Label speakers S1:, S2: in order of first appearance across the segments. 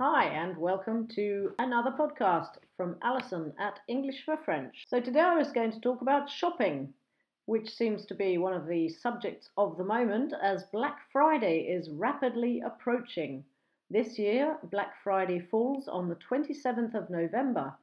S1: Hi, and welcome to another podcast from Alison at English for French. So, today I was going to talk about shopping, which seems to be one of the subjects of the moment as Black Friday is rapidly approaching. This year, Black Friday falls on the 27th of November.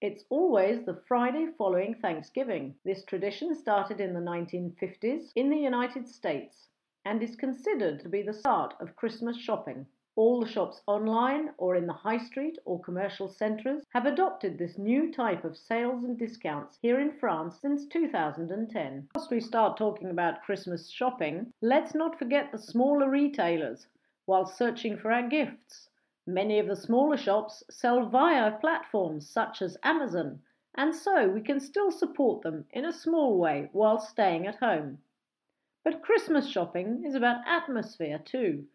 S1: It's always the Friday following Thanksgiving. This tradition started in the 1950s in the United States and is considered to be the start of Christmas shopping. All the shops online or in the high street or commercial centres have adopted this new type of sales and discounts here in France since 2010. Whilst we start talking about Christmas shopping, let's not forget the smaller retailers while searching for our gifts. Many of the smaller shops sell via platforms such as Amazon, and so we can still support them in a small way while staying at home. But Christmas shopping is about atmosphere too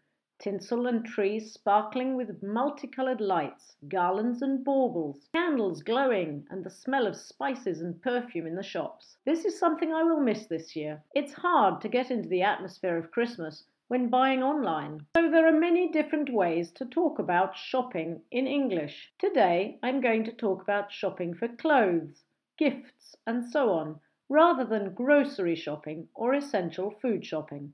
S1: tinsel and trees sparkling with multicoloured lights, garlands and baubles, candles glowing, and the smell of spices and perfume in the shops. This is something I will miss this year. It's hard to get into the atmosphere of Christmas when buying online. So there are many different ways to talk about shopping in English. Today I'm going to talk about shopping for clothes, gifts, and so on, rather than grocery shopping or essential food shopping.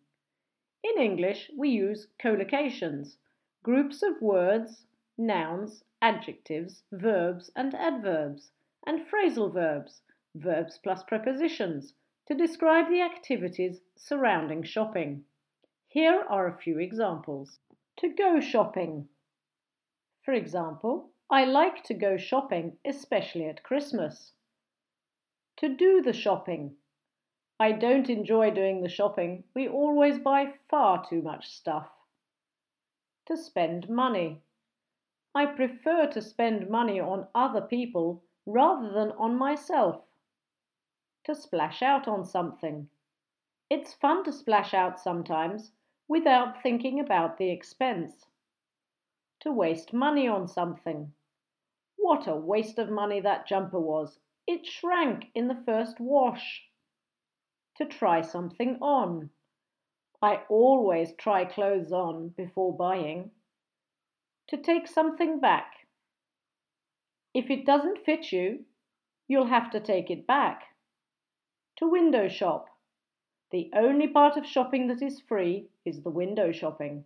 S1: In English, we use collocations, groups of words, nouns, adjectives, verbs, and adverbs, and phrasal verbs, verbs plus prepositions, to describe the activities surrounding shopping. Here are a few examples. To go shopping. For example, I like to go shopping, especially at Christmas. To do the shopping. I don't enjoy doing the shopping. We always buy far too much stuff. To spend money. I prefer to spend money on other people rather than on myself. To splash out on something. It's fun to splash out sometimes without thinking about the expense. To waste money on something. What a waste of money that jumper was! It shrank in the first wash to try something on. I always try clothes on before buying. To take something back. If it doesn't fit you, you'll have to take it back. To window shop. The only part of shopping that is free is the window shopping.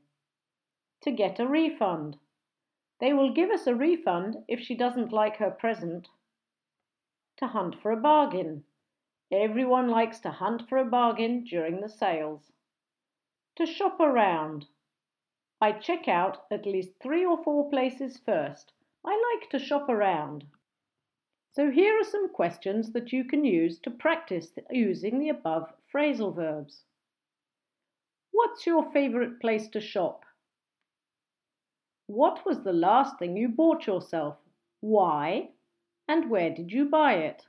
S1: To get a refund. They will give us a refund if she doesn't like her present. To hunt for a bargain. Everyone likes to hunt for a bargain during the sales. To shop around. I check out at least three or four places first. I like to shop around. So here are some questions that you can use to practice using the above phrasal verbs. What's your favourite place to shop? What was the last thing you bought yourself? Why? And where did you buy it?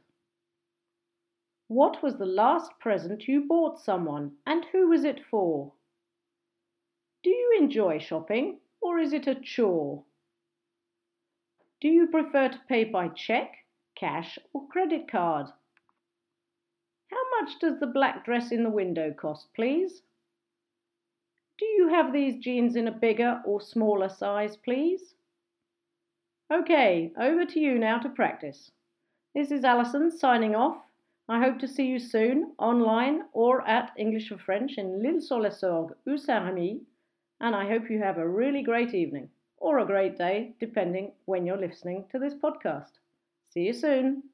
S1: What was the last present you bought someone and who was it for? Do you enjoy shopping or is it a chore? Do you prefer to pay by cheque, cash, or credit card? How much does the black dress in the window cost, please? Do you have these jeans in a bigger or smaller size, please? OK, over to you now to practice. This is Alison signing off. I hope to see you soon online or at English for French in L'Isle sur la Sorgue ou Saint-Rémy, and I hope you have a really great evening or a great day, depending when you're listening to this podcast. See you soon.